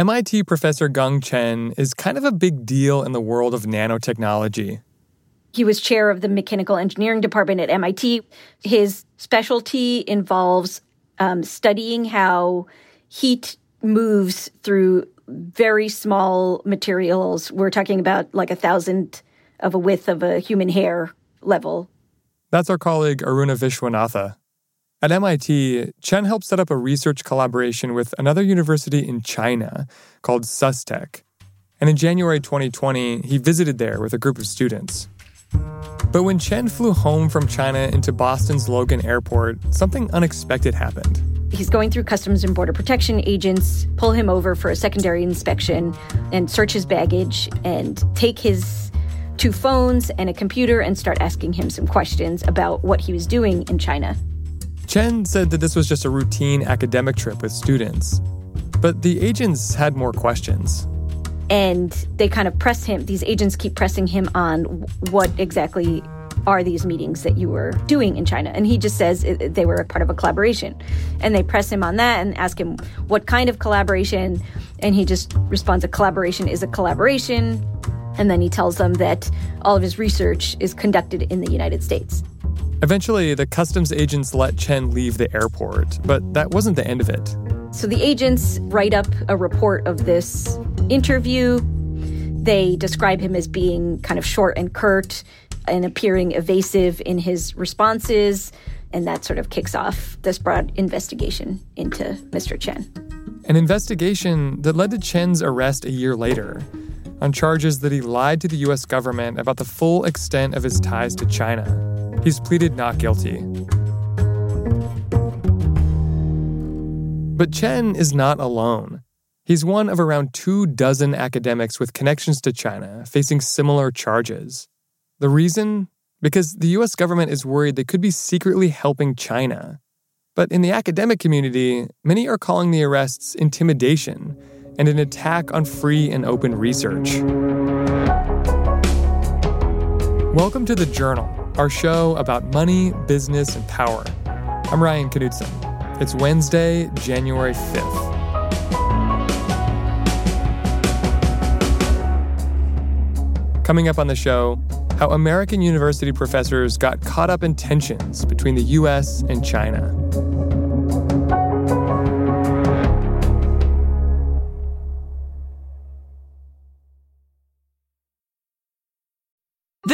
MIT professor Gang Chen is kind of a big deal in the world of nanotechnology. He was chair of the mechanical engineering department at MIT. His specialty involves um, studying how heat moves through very small materials. We're talking about like a thousand of a width of a human hair level. That's our colleague Aruna Viswanatha. At MIT, Chen helped set up a research collaboration with another university in China called SUSTech. And in January 2020, he visited there with a group of students. But when Chen flew home from China into Boston's Logan Airport, something unexpected happened. He's going through Customs and Border Protection agents, pull him over for a secondary inspection, and search his baggage and take his two phones and a computer and start asking him some questions about what he was doing in China. Chen said that this was just a routine academic trip with students. But the agents had more questions and they kind of press him these agents keep pressing him on what exactly are these meetings that you were doing in China? And he just says they were a part of a collaboration. And they press him on that and ask him what kind of collaboration. And he just responds a collaboration is a collaboration. And then he tells them that all of his research is conducted in the United States. Eventually, the customs agents let Chen leave the airport, but that wasn't the end of it. So the agents write up a report of this interview. They describe him as being kind of short and curt and appearing evasive in his responses. And that sort of kicks off this broad investigation into Mr. Chen. An investigation that led to Chen's arrest a year later on charges that he lied to the US government about the full extent of his ties to China. He's pleaded not guilty. But Chen is not alone. He's one of around two dozen academics with connections to China facing similar charges. The reason? Because the US government is worried they could be secretly helping China. But in the academic community, many are calling the arrests intimidation and an attack on free and open research. Welcome to The Journal, our show about money, business, and power. I'm Ryan Knutson. It's Wednesday, January 5th. Coming up on the show, how American university professors got caught up in tensions between the US and China.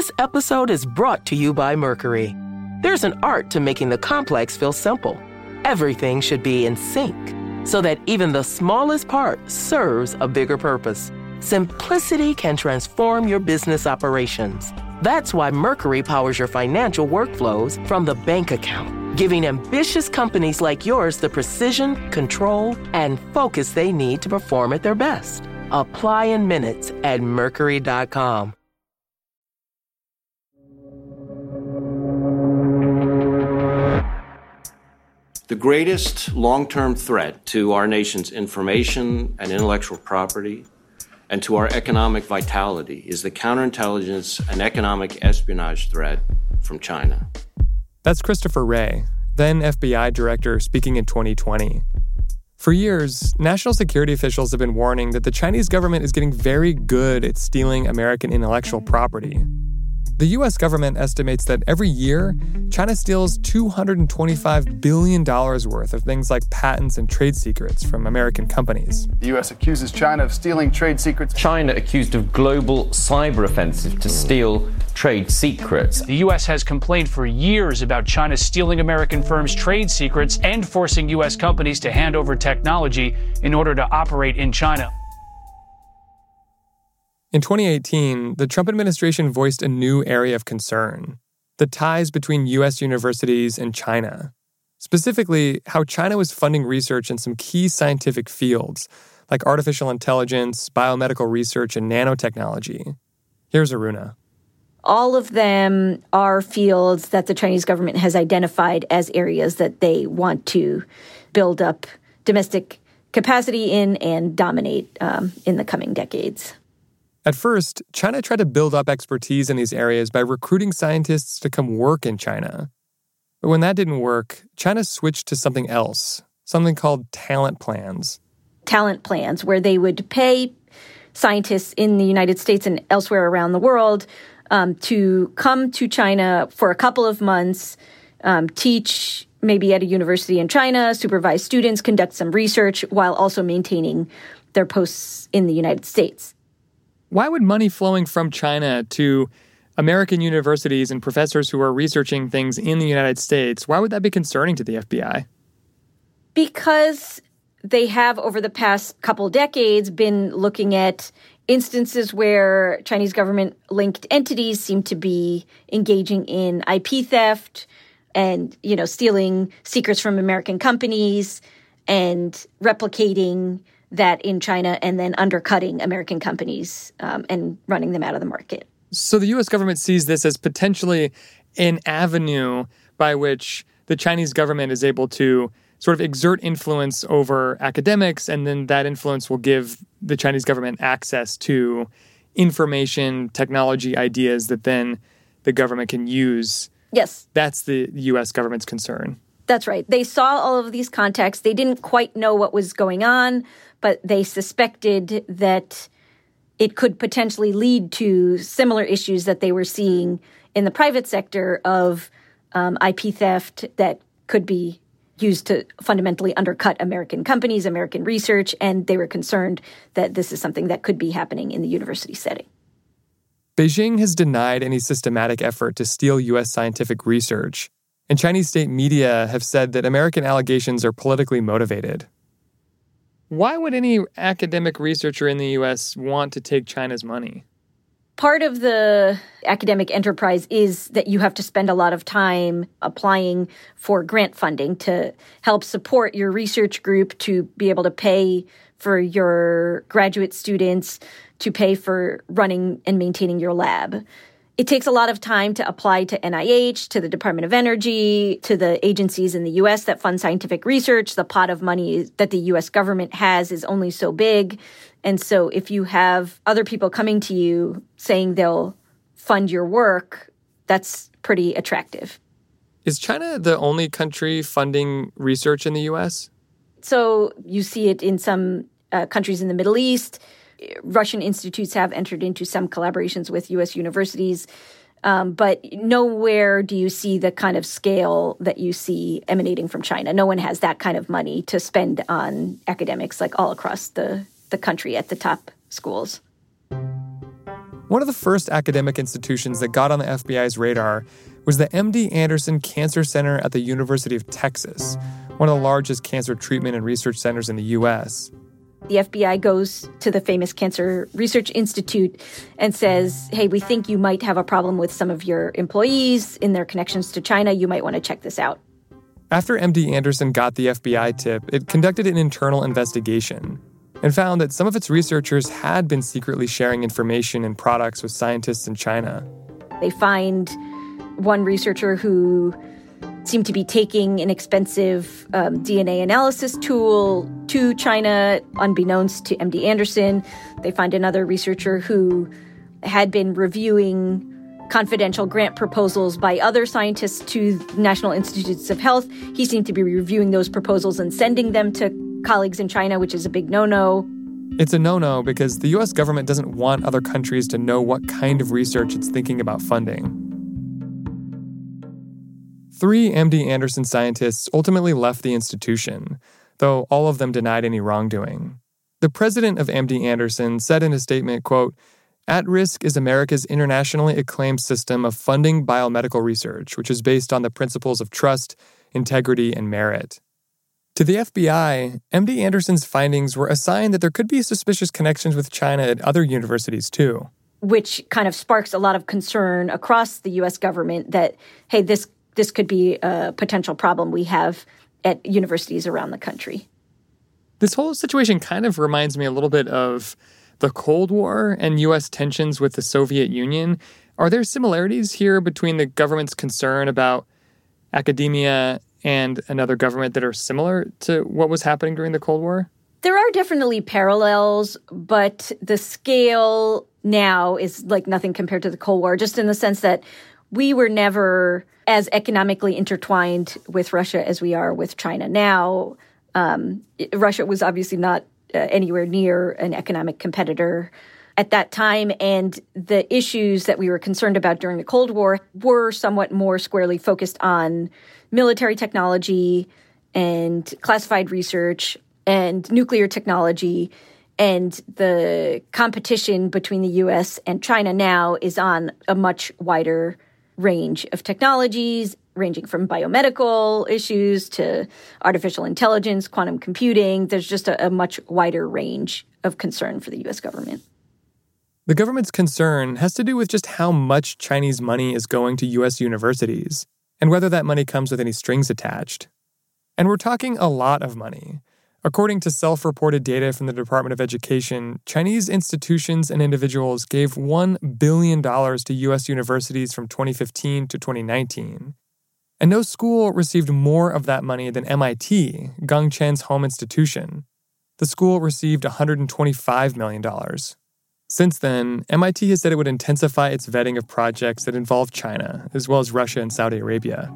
This episode is brought to you by Mercury. There's an art to making the complex feel simple everything should be in sync so that even the smallest part serves a bigger purpose. Simplicity can transform your business operations. That's why Mercury powers your financial workflows from the bank account, giving ambitious companies like yours the precision, control, and focus they need to perform at their best. Apply in minutes at Mercury.com. The greatest long term threat to our nation's information and intellectual property and to our economic vitality is the counterintelligence and economic espionage threat from China. That's Christopher Wray, then FBI director, speaking in 2020. For years, national security officials have been warning that the Chinese government is getting very good at stealing American intellectual property. The US government estimates that every year, China steals $225 billion worth of things like patents and trade secrets from American companies. The US accuses China of stealing trade secrets. China accused of global cyber offensive to steal trade secrets. The U.S. has complained for years about China stealing American firms' trade secrets and forcing U.S. companies to hand over technology in order to operate in China. In 2018, the Trump administration voiced a new area of concern the ties between U.S. universities and China. Specifically, how China was funding research in some key scientific fields, like artificial intelligence, biomedical research, and nanotechnology. Here's Aruna. All of them are fields that the Chinese government has identified as areas that they want to build up domestic capacity in and dominate um, in the coming decades. At first, China tried to build up expertise in these areas by recruiting scientists to come work in China. But when that didn't work, China switched to something else, something called talent plans. talent plans where they would pay scientists in the United States and elsewhere around the world um, to come to China for a couple of months, um, teach maybe at a university in China, supervise students, conduct some research while also maintaining their posts in the United States. Why would money flowing from China to American universities and professors who are researching things in the United States, why would that be concerning to the FBI? Because they have, over the past couple decades, been looking at instances where Chinese government linked entities seem to be engaging in IP theft and, you know, stealing secrets from American companies and replicating that in China and then undercutting American companies um, and running them out of the market. So the US government sees this as potentially an avenue by which the Chinese government is able to sort of exert influence over academics, and then that influence will give the Chinese government access to information, technology ideas that then the government can use. Yes. That's the US government's concern. That's right. They saw all of these contacts. They didn't quite know what was going on, but they suspected that it could potentially lead to similar issues that they were seeing in the private sector of um, IP theft that could be used to fundamentally undercut American companies, American research, and they were concerned that this is something that could be happening in the university setting. Beijing has denied any systematic effort to steal U.S. scientific research, and Chinese state media have said that American allegations are politically motivated. Why would any academic researcher in the US want to take China's money? Part of the academic enterprise is that you have to spend a lot of time applying for grant funding to help support your research group, to be able to pay for your graduate students, to pay for running and maintaining your lab it takes a lot of time to apply to NIH, to the Department of Energy, to the agencies in the US that fund scientific research. The pot of money that the US government has is only so big. And so if you have other people coming to you saying they'll fund your work, that's pretty attractive. Is China the only country funding research in the US? So you see it in some uh, countries in the Middle East. Russian institutes have entered into some collaborations with U.S. universities. Um, but nowhere do you see the kind of scale that you see emanating from China. No one has that kind of money to spend on academics like all across the, the country at the top schools. One of the first academic institutions that got on the FBI's radar was the MD Anderson Cancer Center at the University of Texas, one of the largest cancer treatment and research centers in the U.S the FBI goes to the famous Cancer Research Institute and says, Hey, we think you might have a problem with some of your employees in their connections to China. You might want to check this out. After MD Anderson got the FBI tip, it conducted an internal investigation and found that some of its researchers had been secretly sharing information and products with scientists in China. They find one researcher who seem to be taking an expensive um, DNA analysis tool to China, unbeknownst to MD Anderson. They find another researcher who had been reviewing confidential grant proposals by other scientists to National Institutes of Health. He seemed to be reviewing those proposals and sending them to colleagues in China, which is a big no no. It's a no no because the US government doesn't want other countries to know what kind of research it's thinking about funding. Three MD Anderson scientists ultimately left the institution, though all of them denied any wrongdoing. The president of MD Anderson said in a statement, quote, at risk is America's internationally acclaimed system of funding biomedical research, which is based on the principles of trust, integrity, and merit. To the FBI, MD Anderson's findings were a sign that there could be suspicious connections with China at other universities, too. Which kind of sparks a lot of concern across the US government that, hey, this this could be a potential problem we have at universities around the country. This whole situation kind of reminds me a little bit of the Cold War and US tensions with the Soviet Union. Are there similarities here between the government's concern about academia and another government that are similar to what was happening during the Cold War? There are definitely parallels, but the scale now is like nothing compared to the Cold War, just in the sense that we were never as economically intertwined with Russia as we are with China now. Um, Russia was obviously not uh, anywhere near an economic competitor at that time. And the issues that we were concerned about during the Cold War were somewhat more squarely focused on military technology and classified research and nuclear technology. And the competition between the US and China now is on a much wider range of technologies, ranging from biomedical issues to artificial intelligence, quantum computing. There's just a, a much wider range of concern for the US government. The government's concern has to do with just how much Chinese money is going to US universities and whether that money comes with any strings attached. And we're talking a lot of money. According to self reported data from the Department of Education, Chinese institutions and individuals gave $1 billion to U.S. universities from 2015 to 2019. And no school received more of that money than MIT, Gang Chen's home institution. The school received $125 million. Since then, MIT has said it would intensify its vetting of projects that involve China, as well as Russia and Saudi Arabia.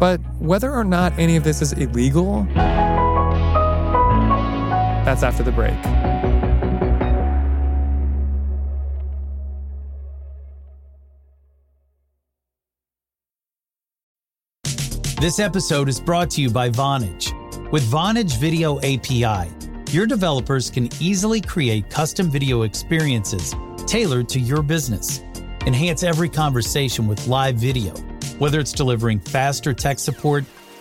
But whether or not any of this is illegal, that's after the break. This episode is brought to you by Vonage. With Vonage Video API, your developers can easily create custom video experiences tailored to your business. Enhance every conversation with live video whether it's delivering faster tech support,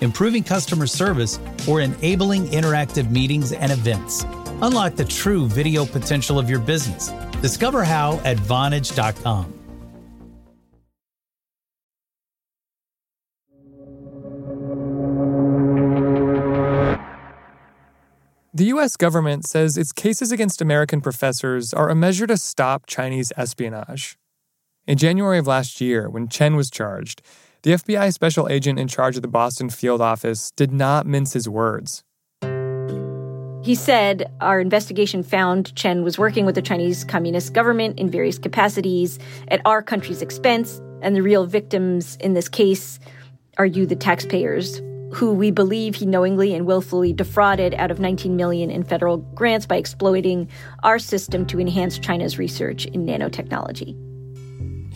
improving customer service, or enabling interactive meetings and events. Unlock the true video potential of your business. Discover how at Vonage.com. The US government says its cases against American professors are a measure to stop Chinese espionage. In January of last year, when Chen was charged, the FBI special agent in charge of the Boston field office did not mince his words. He said, Our investigation found Chen was working with the Chinese Communist government in various capacities at our country's expense, and the real victims in this case are you, the taxpayers, who we believe he knowingly and willfully defrauded out of 19 million in federal grants by exploiting our system to enhance China's research in nanotechnology.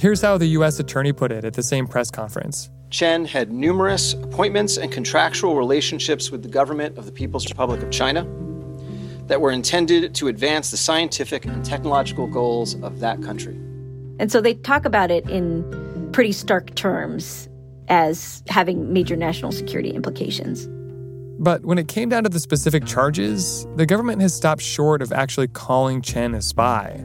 Here's how the U.S. attorney put it at the same press conference. Chen had numerous appointments and contractual relationships with the government of the People's Republic of China that were intended to advance the scientific and technological goals of that country. And so they talk about it in pretty stark terms as having major national security implications. But when it came down to the specific charges, the government has stopped short of actually calling Chen a spy.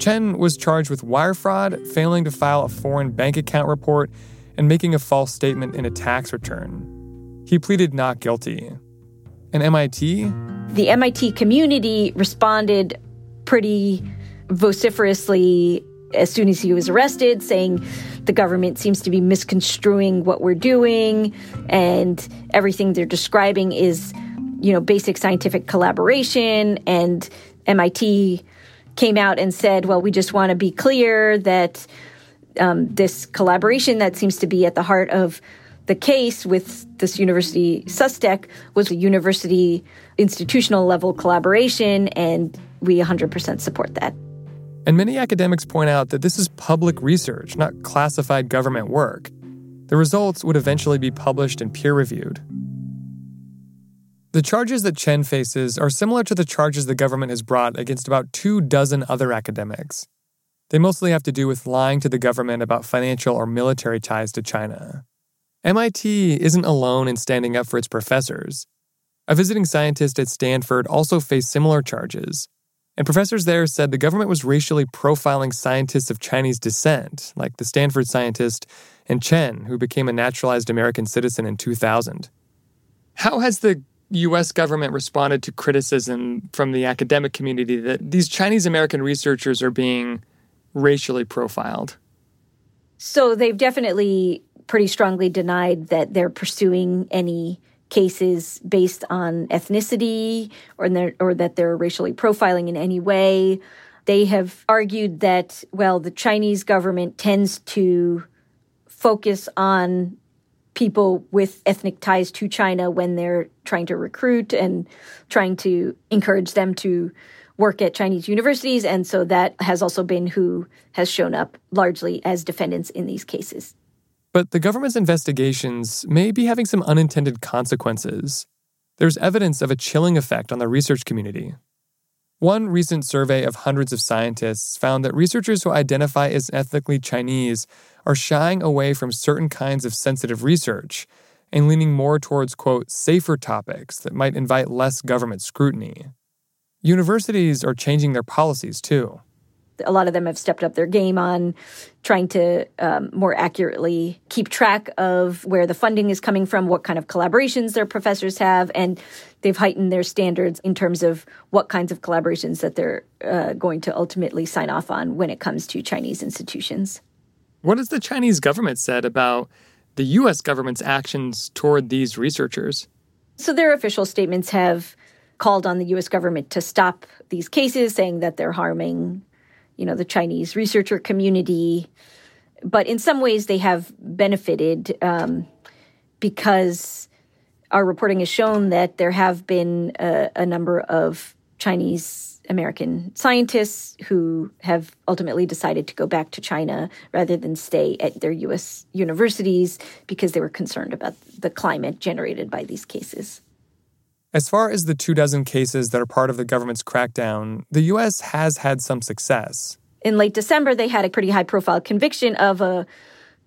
Chen was charged with wire fraud, failing to file a foreign bank account report, and making a false statement in a tax return. He pleaded not guilty. And MIT? The MIT community responded pretty vociferously as soon as he was arrested, saying the government seems to be misconstruing what we're doing, and everything they're describing is, you know, basic scientific collaboration, and MIT came out and said, well, we just want to be clear that um, this collaboration that seems to be at the heart of the case with this university SUSTech was a university institutional level collaboration, and we 100% support that. And many academics point out that this is public research, not classified government work. The results would eventually be published and peer reviewed. The charges that Chen faces are similar to the charges the government has brought against about two dozen other academics. They mostly have to do with lying to the government about financial or military ties to China. MIT isn't alone in standing up for its professors. A visiting scientist at Stanford also faced similar charges, and professors there said the government was racially profiling scientists of Chinese descent, like the Stanford scientist and Chen, who became a naturalized American citizen in 2000. How has the US government responded to criticism from the academic community that these Chinese American researchers are being racially profiled? So they've definitely pretty strongly denied that they're pursuing any cases based on ethnicity or, or that they're racially profiling in any way. They have argued that, well, the Chinese government tends to focus on people with ethnic ties to China when they're trying to recruit and trying to encourage them to work at Chinese universities. And so that has also been who has shown up largely as defendants in these cases. But the government's investigations may be having some unintended consequences. There's evidence of a chilling effect on the research community. One recent survey of hundreds of scientists found that researchers who identify as ethnically Chinese are shying away from certain kinds of sensitive research and leaning more towards, quote, safer topics that might invite less government scrutiny. Universities are changing their policies too a lot of them have stepped up their game on trying to um, more accurately keep track of where the funding is coming from, what kind of collaborations their professors have, and they've heightened their standards in terms of what kinds of collaborations that they're uh, going to ultimately sign off on when it comes to Chinese institutions. What has the Chinese government said about the U.S. government's actions toward these researchers? So their official statements have called on the U.S. government to stop these cases, saying that they're harming you know, the Chinese researcher community. But in some ways, they have benefited um, because our reporting has shown that there have been a, a number of Chinese American scientists who have ultimately decided to go back to China rather than stay at their U.S. universities because they were concerned about the climate generated by these cases. As far as the two dozen cases that are part of the government's crackdown, the U.S. has had some success. In late December, they had a pretty high profile conviction of a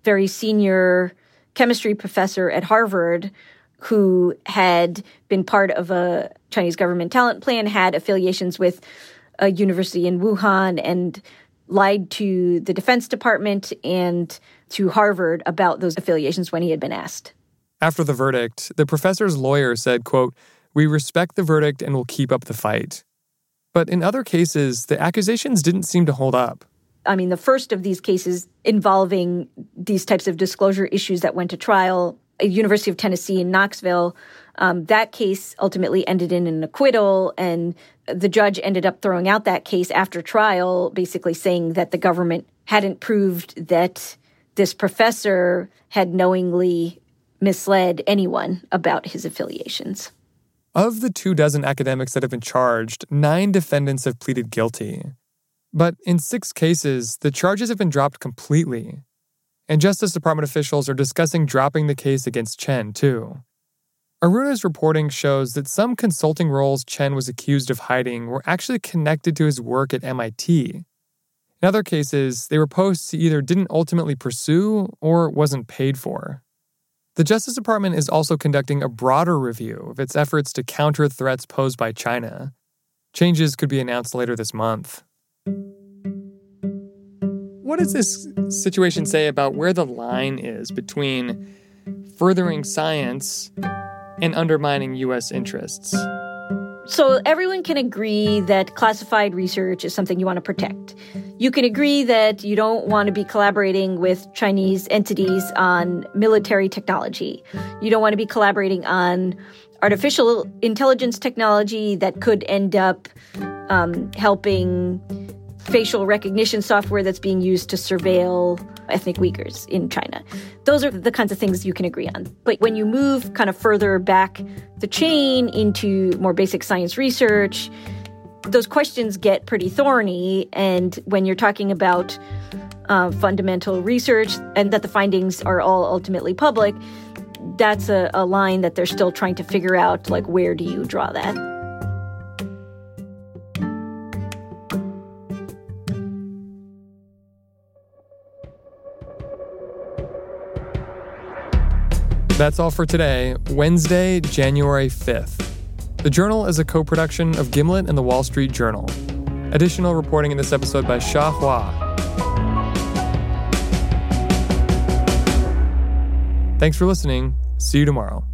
very senior chemistry professor at Harvard who had been part of a Chinese government talent plan, had affiliations with a university in Wuhan, and lied to the Defense Department and to Harvard about those affiliations when he had been asked. After the verdict, the professor's lawyer said, quote, we respect the verdict and will keep up the fight. But in other cases, the accusations didn't seem to hold up. I mean, the first of these cases involving these types of disclosure issues that went to trial, University of Tennessee in Knoxville, um, that case ultimately ended in an acquittal, and the judge ended up throwing out that case after trial, basically saying that the government hadn't proved that this professor had knowingly misled anyone about his affiliations. Of the two dozen academics that have been charged, nine defendants have pleaded guilty. But in six cases, the charges have been dropped completely. And Justice Department officials are discussing dropping the case against Chen, too. Aruna's reporting shows that some consulting roles Chen was accused of hiding were actually connected to his work at MIT. In other cases, they were posts he either didn't ultimately pursue or wasn't paid for. The Justice Department is also conducting a broader review of its efforts to counter threats posed by China. Changes could be announced later this month. What does this situation say about where the line is between furthering science and undermining U.S. interests? So, everyone can agree that classified research is something you want to protect. You can agree that you don't want to be collaborating with Chinese entities on military technology. You don't want to be collaborating on artificial intelligence technology that could end up um, helping facial recognition software that's being used to surveil ethnic Uyghurs in China. Those are the kinds of things you can agree on. But when you move kind of further back the chain into more basic science research, those questions get pretty thorny. And when you're talking about uh, fundamental research and that the findings are all ultimately public, that's a, a line that they're still trying to figure out like, where do you draw that? That's all for today, Wednesday, January 5th. The Journal is a co production of Gimlet and the Wall Street Journal. Additional reporting in this episode by Xia Hua. Thanks for listening. See you tomorrow.